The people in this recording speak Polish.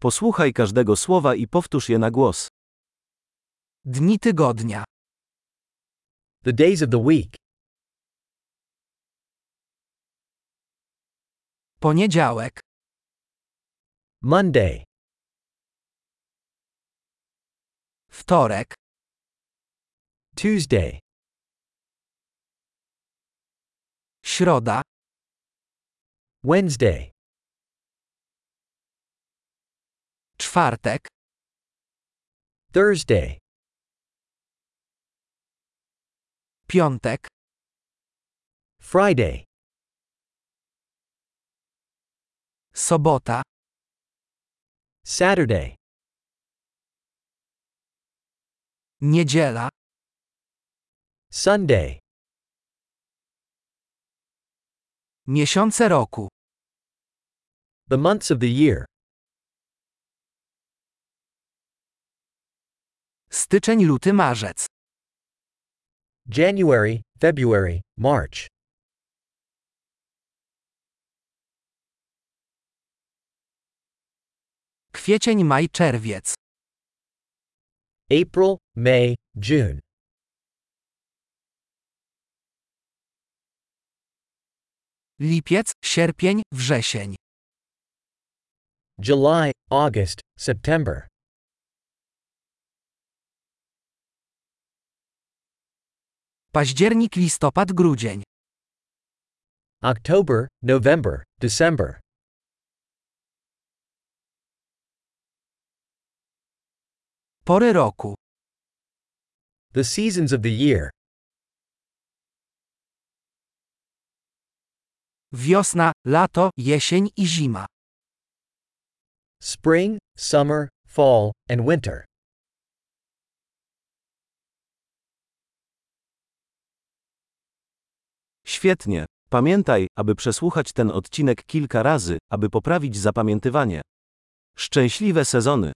Posłuchaj każdego słowa i powtórz je na głos. Dni tygodnia. The days of the week. Poniedziałek. Monday, Wtorek. Tuesday, Środa. Wednesday, Czwartek. Thursday, Piątek. Friday, Sobota. Saturday, Niedziela. Sunday. Miesiące roku. The months of the year. Styczeń, luty, marzec. January, February, March. Kwiecień, maj, czerwiec. April, May, June. Lipiec, sierpień, wrzesień. July, August, September. Październik, listopad, grudzień. October, November, December. Pory roku. The seasons of the year. Wiosna, lato, jesień i zima. Spring, summer, fall, and winter. Świetnie. Pamiętaj, aby przesłuchać ten odcinek kilka razy, aby poprawić zapamiętywanie. Szczęśliwe sezony!